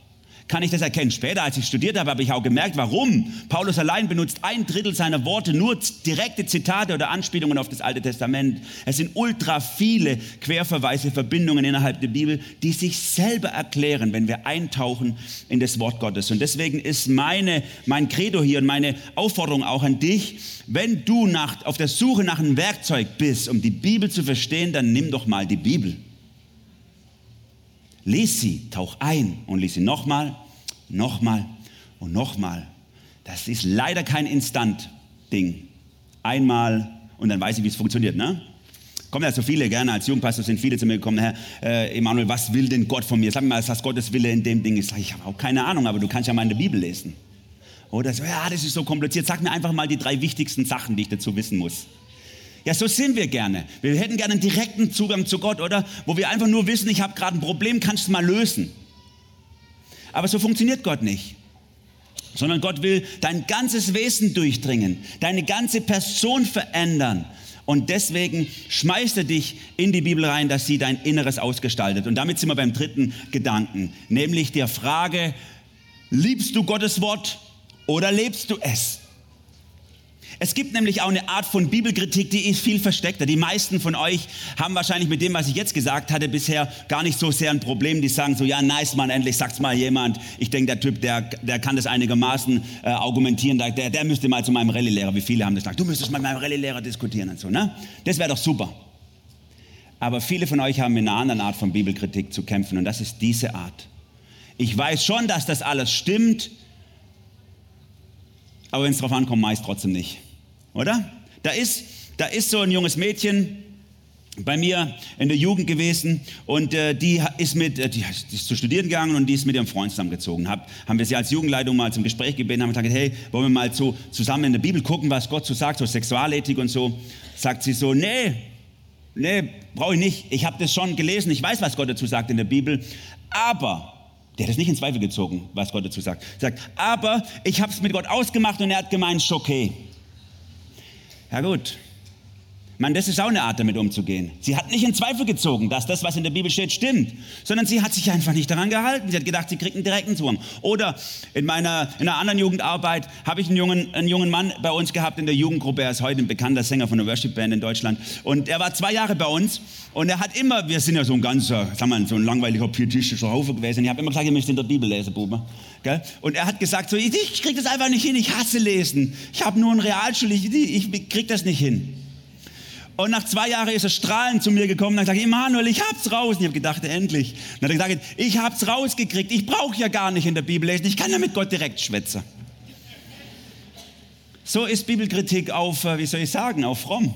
kann ich das erkennen. Später, als ich studiert habe, habe ich auch gemerkt, warum. Paulus allein benutzt ein Drittel seiner Worte nur direkte Zitate oder Anspielungen auf das Alte Testament. Es sind ultra viele Querverweise, Verbindungen innerhalb der Bibel, die sich selber erklären, wenn wir eintauchen in das Wort Gottes. Und deswegen ist meine, mein Credo hier und meine Aufforderung auch an dich, wenn du nach, auf der Suche nach einem Werkzeug bist, um die Bibel zu verstehen, dann nimm doch mal die Bibel. Lies sie, tauch ein und lies sie nochmal, nochmal und nochmal. Das ist leider kein Instant-Ding. Einmal und dann weiß ich, wie es funktioniert. Ne? Kommen ja so viele gerne, als Jugendpastor sind viele zu mir gekommen, Herr äh, Emanuel, was will denn Gott von mir? Sag mir mal, was Gottes Wille in dem Ding ist. Ich, ich habe auch keine Ahnung, aber du kannst ja mal in der Bibel lesen. Oder so, ja, das ist so kompliziert. Sag mir einfach mal die drei wichtigsten Sachen, die ich dazu wissen muss. Ja, so sind wir gerne. Wir hätten gerne einen direkten Zugang zu Gott, oder? Wo wir einfach nur wissen, ich habe gerade ein Problem, kannst du mal lösen. Aber so funktioniert Gott nicht. Sondern Gott will dein ganzes Wesen durchdringen, deine ganze Person verändern. Und deswegen schmeißt er dich in die Bibel rein, dass sie dein Inneres ausgestaltet. Und damit sind wir beim dritten Gedanken, nämlich der Frage, liebst du Gottes Wort oder lebst du es? Es gibt nämlich auch eine Art von Bibelkritik, die ist viel versteckter. Die meisten von euch haben wahrscheinlich mit dem, was ich jetzt gesagt hatte, bisher gar nicht so sehr ein Problem. Die sagen so, ja, nice, Mann, endlich sagt's mal jemand. Ich denke, der Typ, der, der kann das einigermaßen äh, argumentieren. Der, der müsste mal zu meinem Rallye-Lehrer, wie viele haben das gesagt, du müsstest mal mit meinem Rallye-Lehrer diskutieren und so, ne? Das wäre doch super. Aber viele von euch haben mit einer anderen Art von Bibelkritik zu kämpfen und das ist diese Art. Ich weiß schon, dass das alles stimmt, aber wenn es drauf ankommt, meist trotzdem nicht. Oder? Da ist, da ist so ein junges Mädchen bei mir in der Jugend gewesen und äh, die ist mit, äh, die ist zu studieren gegangen und die ist mit ihrem Freund zusammengezogen. Hab, haben wir sie als Jugendleitung mal zum Gespräch gebeten, haben gesagt, hey, wollen wir mal so zusammen in der Bibel gucken, was Gott so sagt, so Sexualethik und so. Sagt sie so, nee, nee, brauche ich nicht. Ich habe das schon gelesen, ich weiß, was Gott dazu sagt in der Bibel, aber Der hat es nicht in Zweifel gezogen, was Gott dazu sagt. Sagt, aber ich habe es mit Gott ausgemacht und er hat gemeint, ist okay. Ja gut, man, das ist auch eine Art, damit umzugehen. Sie hat nicht in Zweifel gezogen, dass das, was in der Bibel steht, stimmt, sondern sie hat sich einfach nicht daran gehalten. Sie hat gedacht, sie kriegt einen direkten Zugang. Oder in meiner in einer anderen Jugendarbeit habe ich einen jungen, einen jungen Mann bei uns gehabt in der Jugendgruppe. Er ist heute ein bekannter Sänger von der Worship Band in Deutschland. Und er war zwei Jahre bei uns und er hat immer, wir sind ja so ein ganzer, sagen wir, so ein langweiliger pietistischer Haufe gewesen. Ich habe immer gesagt, ihr müsst in der Bibel lesen, Bube. Und er hat gesagt, so, ich, kriege das einfach nicht hin, ich hasse lesen. Ich habe nur einen Realschul, ich, ich kriege das nicht hin. Und nach zwei Jahren ist er strahlend zu mir gekommen und hat gesagt, Emanuel, ich hab's raus. Und ich habe gedacht, endlich. Und dann hat er gesagt, ich hab's rausgekriegt. Ich brauche ja gar nicht in der Bibel lesen. Ich kann ja mit Gott direkt schwätzen. So ist Bibelkritik auf, äh, wie soll ich sagen, auf fromm.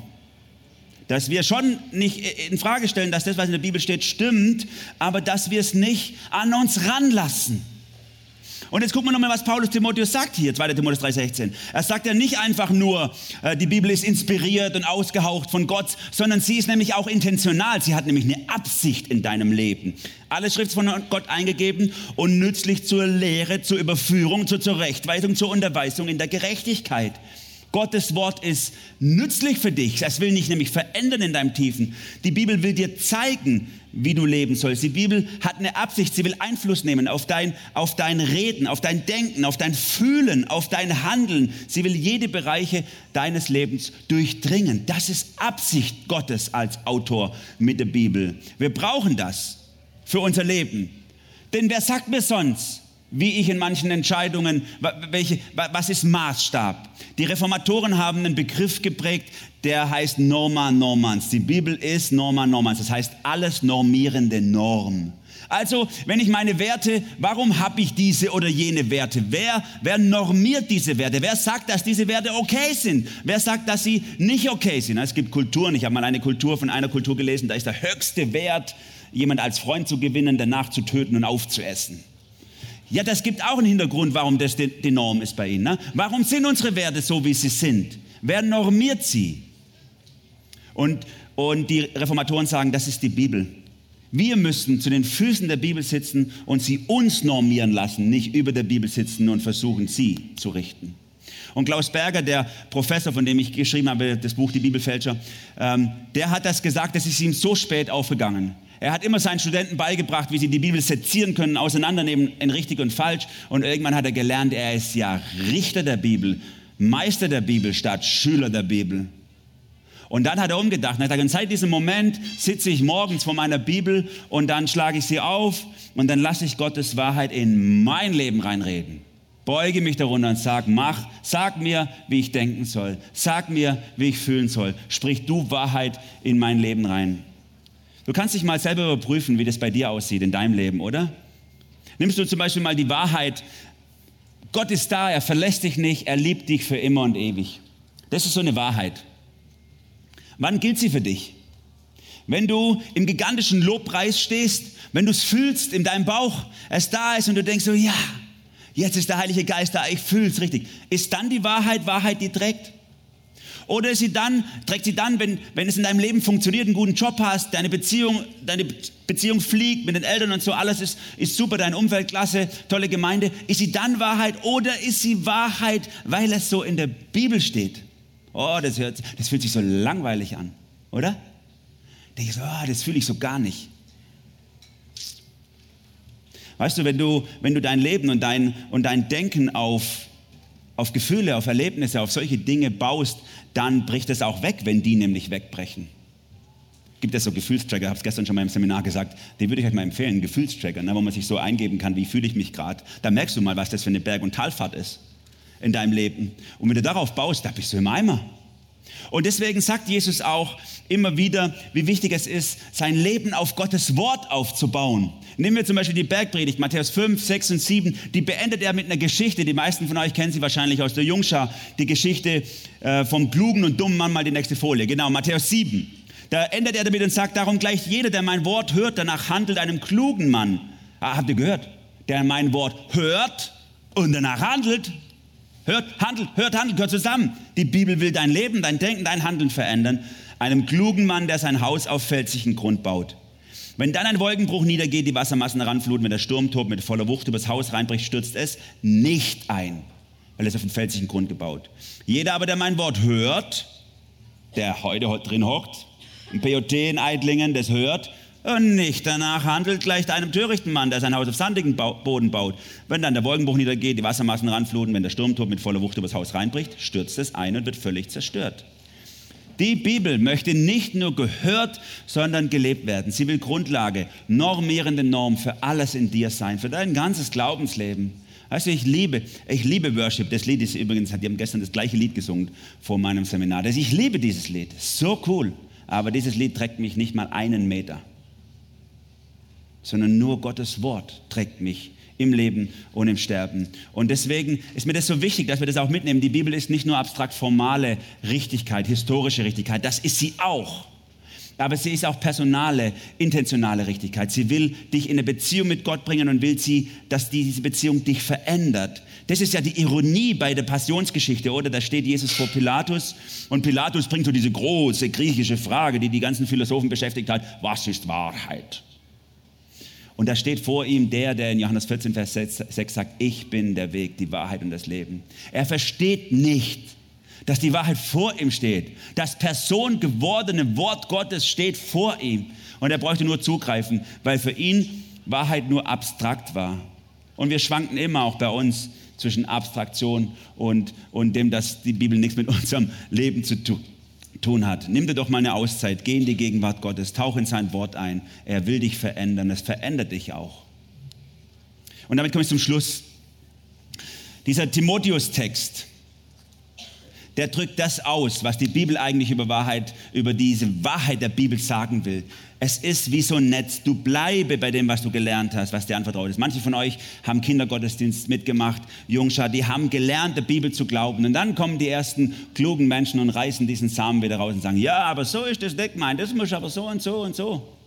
Dass wir schon nicht in Frage stellen, dass das, was in der Bibel steht, stimmt, aber dass wir es nicht an uns ranlassen. Und jetzt gucken wir nochmal, was Paulus Timotheus sagt hier, 2. Timotheus 3,16. Er sagt ja nicht einfach nur, äh, die Bibel ist inspiriert und ausgehaucht von Gott, sondern sie ist nämlich auch intentional. Sie hat nämlich eine Absicht in deinem Leben. Alle Schrift von Gott eingegeben und nützlich zur Lehre, zur Überführung, zur Zurechtweisung, zur Unterweisung in der Gerechtigkeit. Gottes Wort ist nützlich für dich. Es will dich nämlich verändern in deinem Tiefen. Die Bibel will dir zeigen, wie du leben sollst. Die Bibel hat eine Absicht. Sie will Einfluss nehmen auf dein, auf dein Reden, auf dein Denken, auf dein Fühlen, auf dein Handeln. Sie will jede Bereiche deines Lebens durchdringen. Das ist Absicht Gottes als Autor mit der Bibel. Wir brauchen das für unser Leben. Denn wer sagt mir sonst, wie ich in manchen Entscheidungen, welche, was ist Maßstab? Die Reformatoren haben einen Begriff geprägt, der heißt Norma Normans. Die Bibel ist Norma Normans, das heißt alles normierende Norm. Also, wenn ich meine Werte, warum habe ich diese oder jene Werte? Wer, wer normiert diese Werte? Wer sagt, dass diese Werte okay sind? Wer sagt, dass sie nicht okay sind? Es gibt Kulturen, ich habe mal eine Kultur von einer Kultur gelesen, da ist der höchste Wert, jemand als Freund zu gewinnen, danach zu töten und aufzuessen. Ja, das gibt auch einen Hintergrund, warum das die, Norm ist bei Ihnen. Ne? Warum sind unsere Werte so, wie sie sind? Wer normiert sie? Und, und die Reformatoren sagen, das ist die Bibel. Wir müssen zu den Füßen der Bibel sitzen und sie uns normieren lassen, nicht über der Bibel sitzen und versuchen, sie zu richten. Und Klaus Berger, der Professor, von dem ich geschrieben habe, das Buch Die Bibelfälscher, ähm, der hat das gesagt, das ist ihm so spät aufgegangen. Er hat immer seinen Studenten beigebracht, wie sie die Bibel sezieren können, auseinandernehmen in richtig und falsch. Und irgendwann hat er gelernt, er ist ja Richter der Bibel, Meister der Bibel statt Schüler der Bibel. Und dann hat er umgedacht. Er hat gesagt, seit diesem Moment sitze ich morgens vor meiner Bibel und dann schlage ich sie auf und dann lasse ich Gottes Wahrheit in mein Leben reinreden. Beuge mich darunter und sag, mach, sag mir, wie ich denken soll. Sag mir, wie ich fühlen soll. Sprich du Wahrheit in mein Leben rein. Du kannst dich mal selber überprüfen, wie das bei dir aussieht in deinem Leben, oder? Nimmst du zum Beispiel mal die Wahrheit, Gott ist da, er verlässt dich nicht, er liebt dich für immer und ewig. Das ist so eine Wahrheit. Wann gilt sie für dich? Wenn du im gigantischen Lobpreis stehst, wenn du es fühlst in deinem Bauch, es da ist und du denkst so, ja, jetzt ist der Heilige Geist da, ich fühle es richtig. Ist dann die Wahrheit Wahrheit, die trägt? Oder sie dann, trägt sie dann, wenn, wenn es in deinem Leben funktioniert, einen guten Job hast, deine Beziehung, deine Beziehung fliegt mit den Eltern und so, alles ist, ist super, dein Umfeld klasse, tolle Gemeinde. Ist sie dann Wahrheit oder ist sie Wahrheit, weil es so in der Bibel steht? Oh, das, hört, das fühlt sich so langweilig an, oder? Denke ich so, oh, das fühle ich so gar nicht. Weißt du, wenn du, wenn du dein Leben und dein, und dein Denken auf, auf Gefühle, auf Erlebnisse, auf solche Dinge baust, dann bricht es auch weg, wenn die nämlich wegbrechen. Gibt es so Gefühlstracker, ich habe es gestern schon mal im Seminar gesagt, den würde ich euch mal empfehlen, Gefühlstracker, ne, wo man sich so eingeben kann, wie fühle ich mich gerade. Da merkst du mal, was das für eine Berg- und Talfahrt ist in deinem Leben. Und wenn du darauf baust, da bist du im Eimer. Und deswegen sagt Jesus auch immer wieder, wie wichtig es ist, sein Leben auf Gottes Wort aufzubauen. Nehmen wir zum Beispiel die Bergpredigt, Matthäus 5, 6 und 7, die beendet er mit einer Geschichte. Die meisten von euch kennen sie wahrscheinlich aus der Jungschar. Die Geschichte äh, vom klugen und dummen Mann, mal die nächste Folie. Genau, Matthäus 7. Da endet er damit und sagt, darum gleicht jeder, der mein Wort hört, danach handelt einem klugen Mann. Ah, habt ihr gehört? Der mein Wort hört und danach handelt. Hört, handelt, hört, handelt, gehört zusammen. Die Bibel will dein Leben, dein Denken, dein Handeln verändern. Einem klugen Mann, der sein Haus auf felsigen Grund baut. Wenn dann ein Wolkenbruch niedergeht, die Wassermassen heranfluten, wenn der Sturm tobt, mit voller Wucht übers Haus reinbricht, stürzt es nicht ein, weil es auf den felsigen Grund gebaut. Jeder aber, der mein Wort hört, der heute drin hockt, im POT in Eidlingen, das hört und nicht danach handelt, gleicht einem törichten Mann, der sein Haus auf sandigen Boden baut. Wenn dann der Wolkenbruch niedergeht, die Wassermassen ranfluten, wenn der Sturmturm mit voller Wucht übers Haus reinbricht, stürzt es ein und wird völlig zerstört. Die Bibel möchte nicht nur gehört, sondern gelebt werden. Sie will Grundlage, normierende Norm für alles in dir sein, für dein ganzes Glaubensleben. Also ich liebe, ich liebe Worship. Das Lied ist übrigens, die haben gestern das gleiche Lied gesungen vor meinem Seminar. Also ich liebe dieses Lied. So cool. Aber dieses Lied trägt mich nicht mal einen Meter. Sondern nur Gottes Wort trägt mich im Leben und im Sterben. Und deswegen ist mir das so wichtig, dass wir das auch mitnehmen. Die Bibel ist nicht nur abstrakt formale Richtigkeit, historische Richtigkeit, das ist sie auch. Aber sie ist auch personale, intentionale Richtigkeit. Sie will dich in eine Beziehung mit Gott bringen und will sie, dass diese Beziehung dich verändert. Das ist ja die Ironie bei der Passionsgeschichte, oder? Da steht Jesus vor Pilatus und Pilatus bringt so diese große griechische Frage, die die ganzen Philosophen beschäftigt hat. Was ist Wahrheit? Und da steht vor ihm der, der in Johannes 14, Vers 6 sagt, ich bin der Weg, die Wahrheit und das Leben. Er versteht nicht, dass die Wahrheit vor ihm steht. Das personengewordene Wort Gottes steht vor ihm. Und er bräuchte nur zugreifen, weil für ihn Wahrheit nur abstrakt war. Und wir schwanken immer auch bei uns zwischen Abstraktion und, und dem, dass die Bibel nichts mit *laughs* unserem Leben zu tun tun hat. Nimm dir doch mal eine Auszeit, geh in die Gegenwart Gottes, tauch in sein Wort ein. Er will dich verändern, es verändert dich auch. Und damit komme ich zum Schluss. Dieser Timotheus-Text, der drückt das aus, was die Bibel eigentlich über Wahrheit, über diese Wahrheit der Bibel sagen will. Es ist wie so ein Netz. Du bleibe bei dem, was du gelernt hast, was dir anvertraut ist. Manche von euch haben Kindergottesdienst mitgemacht, Jungschar, die haben gelernt, der Bibel zu glauben. Und dann kommen die ersten klugen Menschen und reißen diesen Samen wieder raus und sagen, ja, aber so ist das nicht gemeint, das muss aber so und so und so.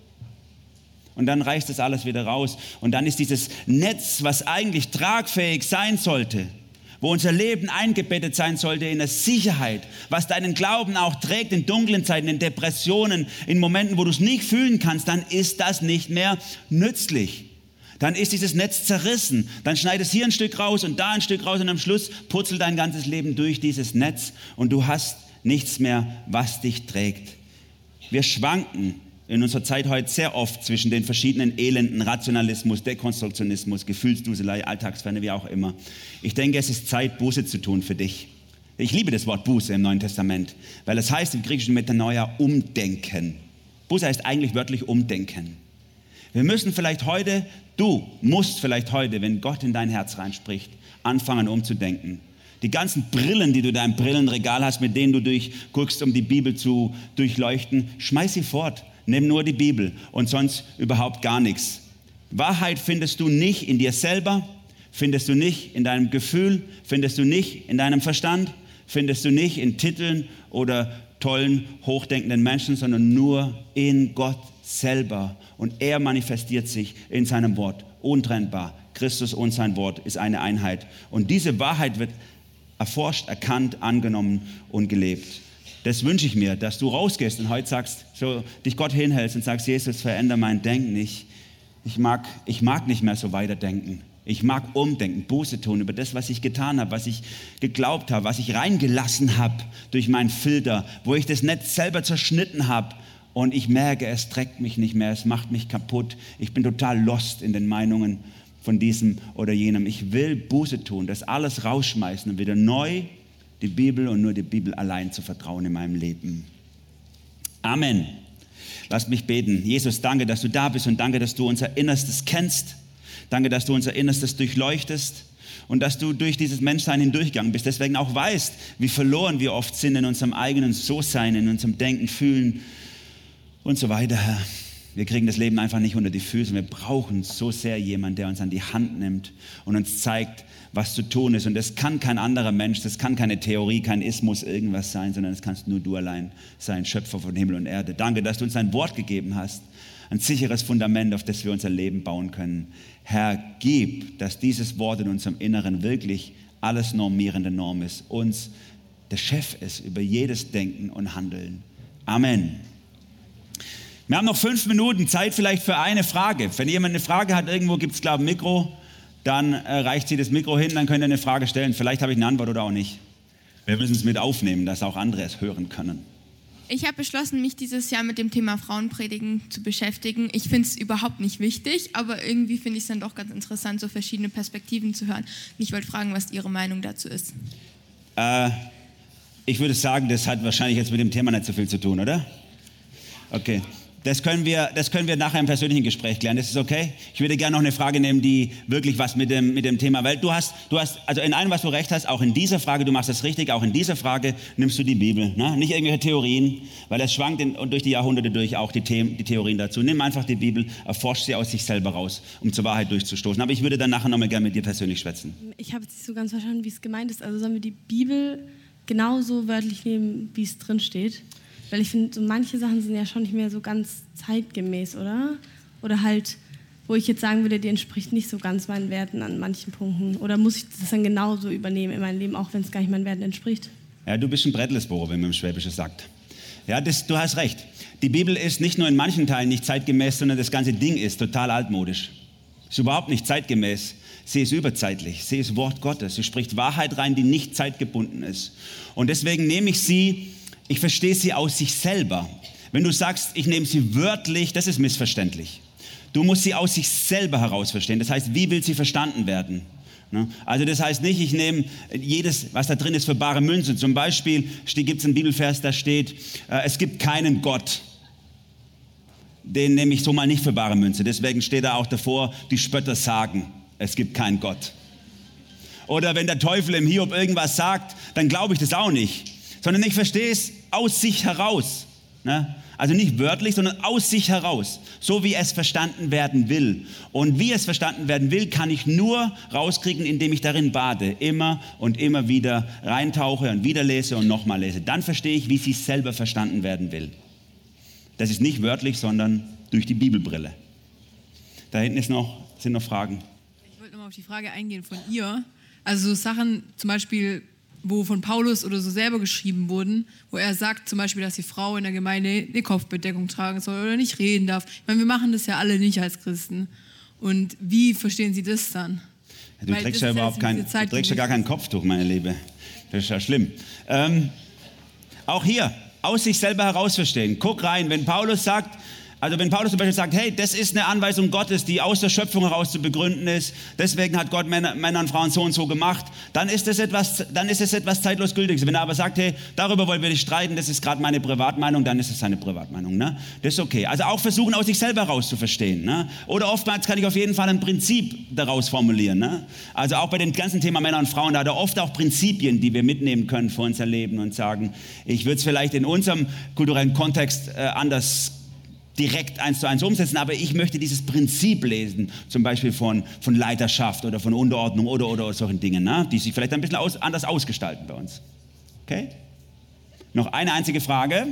Und dann reißt das alles wieder raus. Und dann ist dieses Netz, was eigentlich tragfähig sein sollte, wo unser Leben eingebettet sein sollte in der Sicherheit, was deinen Glauben auch trägt in dunklen Zeiten, in Depressionen, in Momenten, wo du es nicht fühlen kannst, dann ist das nicht mehr nützlich. Dann ist dieses Netz zerrissen. Dann schneidest hier ein Stück raus und da ein Stück raus und am Schluss putzelt dein ganzes Leben durch dieses Netz und du hast nichts mehr, was dich trägt. Wir schwanken in unserer Zeit heute sehr oft zwischen den verschiedenen Elenden, Rationalismus, Dekonstruktionismus, Gefühlsduselei, Alltagsferne, wie auch immer. Ich denke, es ist Zeit, Buße zu tun für dich. Ich liebe das Wort Buße im Neuen Testament, weil es heißt im griechischen Metanoia umdenken. Buße heißt eigentlich wörtlich umdenken. Wir müssen vielleicht heute, du musst vielleicht heute, wenn Gott in dein Herz reinspricht, anfangen umzudenken. Die ganzen Brillen, die du in deinem Brillenregal hast, mit denen du durchguckst, um die Bibel zu durchleuchten, schmeiß sie fort. Nimm nur die Bibel und sonst überhaupt gar nichts. Wahrheit findest du nicht in dir selber, findest du nicht in deinem Gefühl, findest du nicht in deinem Verstand, findest du nicht in Titeln oder tollen, hochdenkenden Menschen, sondern nur in Gott selber. Und er manifestiert sich in seinem Wort untrennbar. Christus und sein Wort ist eine Einheit. Und diese Wahrheit wird erforscht, erkannt, angenommen und gelebt. Das wünsche ich mir, dass du rausgehst und heute sagst, so dich Gott hinhältst und sagst, Jesus, verändere mein Denken. Ich, ich, mag, ich mag nicht mehr so weiterdenken. Ich mag umdenken, Buße tun über das, was ich getan habe, was ich geglaubt habe, was ich reingelassen habe durch meinen Filter, wo ich das Netz selber zerschnitten habe. Und ich merke, es trägt mich nicht mehr, es macht mich kaputt. Ich bin total lost in den Meinungen von diesem oder jenem. Ich will Buße tun, das alles rausschmeißen und wieder neu die Bibel und nur die Bibel allein zu vertrauen in meinem Leben. Amen. Lass mich beten. Jesus, danke, dass du da bist und danke, dass du unser Innerstes kennst. Danke, dass du unser Innerstes durchleuchtest und dass du durch dieses Menschsein hindurchgegangen bist. Deswegen auch weißt, wie verloren wir oft sind in unserem eigenen So-Sein, in unserem Denken, Fühlen und so weiter, Herr. Wir kriegen das Leben einfach nicht unter die Füße. Wir brauchen so sehr jemanden, der uns an die Hand nimmt und uns zeigt, was zu tun ist. Und das kann kein anderer Mensch, das kann keine Theorie, kein Ismus, irgendwas sein, sondern das kannst nur du allein sein, Schöpfer von Himmel und Erde. Danke, dass du uns ein Wort gegeben hast, ein sicheres Fundament, auf das wir unser Leben bauen können. Herr, gib, dass dieses Wort in unserem Inneren wirklich alles normierende Norm ist, uns der Chef ist über jedes Denken und Handeln. Amen. Wir haben noch fünf Minuten Zeit vielleicht für eine Frage. Wenn jemand eine Frage hat, irgendwo gibt es, glaube ich, ein Mikro, dann äh, reicht sie das Mikro hin, dann könnt ihr eine Frage stellen. Vielleicht habe ich eine Antwort oder auch nicht. Wir müssen es mit aufnehmen, dass auch andere es hören können. Ich habe beschlossen, mich dieses Jahr mit dem Thema Frauenpredigen zu beschäftigen. Ich finde es überhaupt nicht wichtig, aber irgendwie finde ich es dann doch ganz interessant, so verschiedene Perspektiven zu hören. Und ich wollte fragen, was Ihre Meinung dazu ist. Äh, ich würde sagen, das hat wahrscheinlich jetzt mit dem Thema nicht so viel zu tun, oder? Okay. Das können, wir, das können wir nachher im persönlichen Gespräch klären. Das ist okay. Ich würde gerne noch eine Frage nehmen, die wirklich was mit dem, mit dem Thema, weil du hast, du hast, also in allem, was du recht hast, auch in dieser Frage, du machst das richtig, auch in dieser Frage nimmst du die Bibel. Ne? Nicht irgendwelche Theorien, weil es schwankt in, und durch die Jahrhunderte durch auch die, Themen, die Theorien dazu. Nimm einfach die Bibel, erforsch sie aus sich selber raus, um zur Wahrheit durchzustoßen. Aber ich würde dann nachher nochmal gerne mit dir persönlich schwätzen. Ich habe jetzt nicht so ganz verstanden, wie es gemeint ist. Also sollen wir die Bibel genauso wörtlich nehmen, wie es drin steht? Weil ich finde, so manche Sachen sind ja schon nicht mehr so ganz zeitgemäß, oder? Oder halt, wo ich jetzt sagen würde, die entspricht nicht so ganz meinen Werten an manchen Punkten. Oder muss ich das dann genauso übernehmen in meinem Leben, auch wenn es gar nicht meinen Werten entspricht? Ja, du bist ein Brettlesbohrer, wenn man im Schwäbische sagt. Ja, das, du hast recht. Die Bibel ist nicht nur in manchen Teilen nicht zeitgemäß, sondern das ganze Ding ist total altmodisch. Ist überhaupt nicht zeitgemäß. Sie ist überzeitlich. Sie ist Wort Gottes. Sie spricht Wahrheit rein, die nicht zeitgebunden ist. Und deswegen nehme ich sie ich verstehe sie aus sich selber. Wenn du sagst, ich nehme sie wörtlich, das ist missverständlich. Du musst sie aus sich selber heraus verstehen. Das heißt, wie will sie verstanden werden? Ne? Also das heißt nicht, ich nehme jedes, was da drin ist, für bare Münze. Zum Beispiel gibt es einen Bibelvers, da steht, äh, es gibt keinen Gott. Den nehme ich so mal nicht für bare Münze. Deswegen steht da auch davor, die Spötter sagen, es gibt keinen Gott. Oder wenn der Teufel im Hiob irgendwas sagt, dann glaube ich das auch nicht sondern ich verstehe es aus sich heraus. Ne? Also nicht wörtlich, sondern aus sich heraus, so wie es verstanden werden will. Und wie es verstanden werden will, kann ich nur rauskriegen, indem ich darin bade, immer und immer wieder reintauche und wieder lese und nochmal lese. Dann verstehe ich, wie sie selber verstanden werden will. Das ist nicht wörtlich, sondern durch die Bibelbrille. Da hinten ist noch, sind noch Fragen. Ich wollte nochmal auf die Frage eingehen von ihr. Also so Sachen, zum Beispiel wo von Paulus oder so selber geschrieben wurden, wo er sagt zum Beispiel, dass die Frau in der Gemeinde eine Kopfbedeckung tragen soll oder nicht reden darf. Ich meine, wir machen das ja alle nicht als Christen. Und wie verstehen Sie das dann? du Weil trägst ja überhaupt kein, du trägst ja gar kein Kopftuch, meine Liebe. Das ist ja schlimm. Ähm, auch hier, aus sich selber heraus verstehen. Guck rein, wenn Paulus sagt, also wenn Paulus zum Beispiel sagt, hey, das ist eine Anweisung Gottes, die aus der Schöpfung heraus zu begründen ist, deswegen hat Gott Männer, Männer und Frauen so und so gemacht, dann ist es etwas, dann ist es etwas zeitlos gültiges. Wenn er aber sagt, hey, darüber wollen wir nicht streiten, das ist gerade meine Privatmeinung, dann ist es seine Privatmeinung. Ne? Das ist okay. Also auch versuchen, aus sich selber heraus zu verstehen. Ne? Oder oftmals kann ich auf jeden Fall ein Prinzip daraus formulieren. Ne? Also auch bei dem ganzen Thema Männer und Frauen, da hat er oft auch Prinzipien, die wir mitnehmen können für unser Leben und sagen, ich würde es vielleicht in unserem kulturellen Kontext äh, anders direkt eins zu eins umsetzen, aber ich möchte dieses Prinzip lesen, zum Beispiel von, von Leiterschaft oder von Unterordnung oder, oder solchen Dingen, ne? die sich vielleicht ein bisschen aus, anders ausgestalten bei uns. Okay? Noch eine einzige Frage.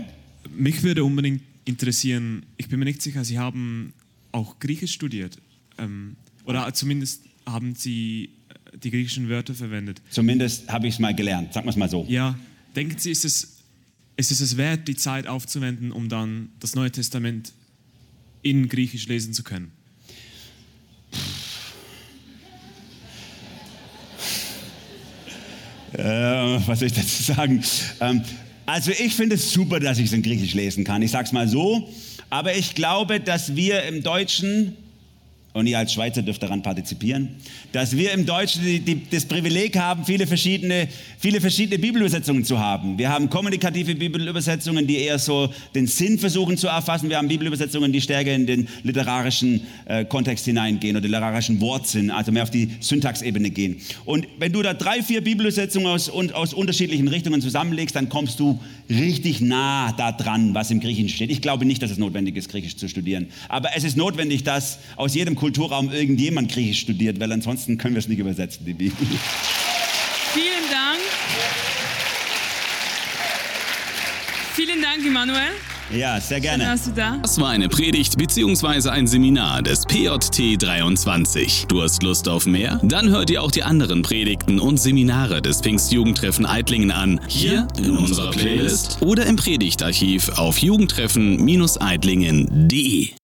Mich würde unbedingt interessieren, ich bin mir nicht sicher, Sie haben auch Griechisch studiert ähm, oder zumindest haben Sie äh, die griechischen Wörter verwendet. Zumindest habe ich es mal gelernt, sagen wir es mal so. Ja, denken Sie, ist es, ist es es wert, die Zeit aufzuwenden, um dann das Neue Testament in Griechisch lesen zu können? Äh, was soll ich dazu sagen? Ähm, also ich finde es super, dass ich es in Griechisch lesen kann. Ich sage es mal so. Aber ich glaube, dass wir im Deutschen und ihr als Schweizer dürft daran partizipieren, dass wir im Deutschen die, die, das Privileg haben, viele verschiedene, viele verschiedene Bibelübersetzungen zu haben. Wir haben kommunikative Bibelübersetzungen, die eher so den Sinn versuchen zu erfassen. Wir haben Bibelübersetzungen, die stärker in den literarischen äh, Kontext hineingehen oder literarischen Wortsinn, also mehr auf die Syntaxebene gehen. Und wenn du da drei, vier Bibelübersetzungen aus, aus unterschiedlichen Richtungen zusammenlegst, dann kommst du richtig nah da dran, was im Griechischen steht. Ich glaube nicht, dass es notwendig ist, Griechisch zu studieren. Aber es ist notwendig, dass aus jedem Kulturraum irgendjemand Griechisch studiert, weil ansonsten können wir es nicht übersetzen, die Bibel. Vielen Dank. Vielen Dank, Immanuel. Ja, sehr Schön, gerne. dass du da. Das war eine Predigt bzw. ein Seminar des PJT 23. Du hast Lust auf mehr? Dann hör dir auch die anderen Predigten und Seminare des Pfingstjugendtreffen Eitlingen an, hier in unserer Playlist oder im Predigtarchiv auf jugendtreffen-eitlingen.de.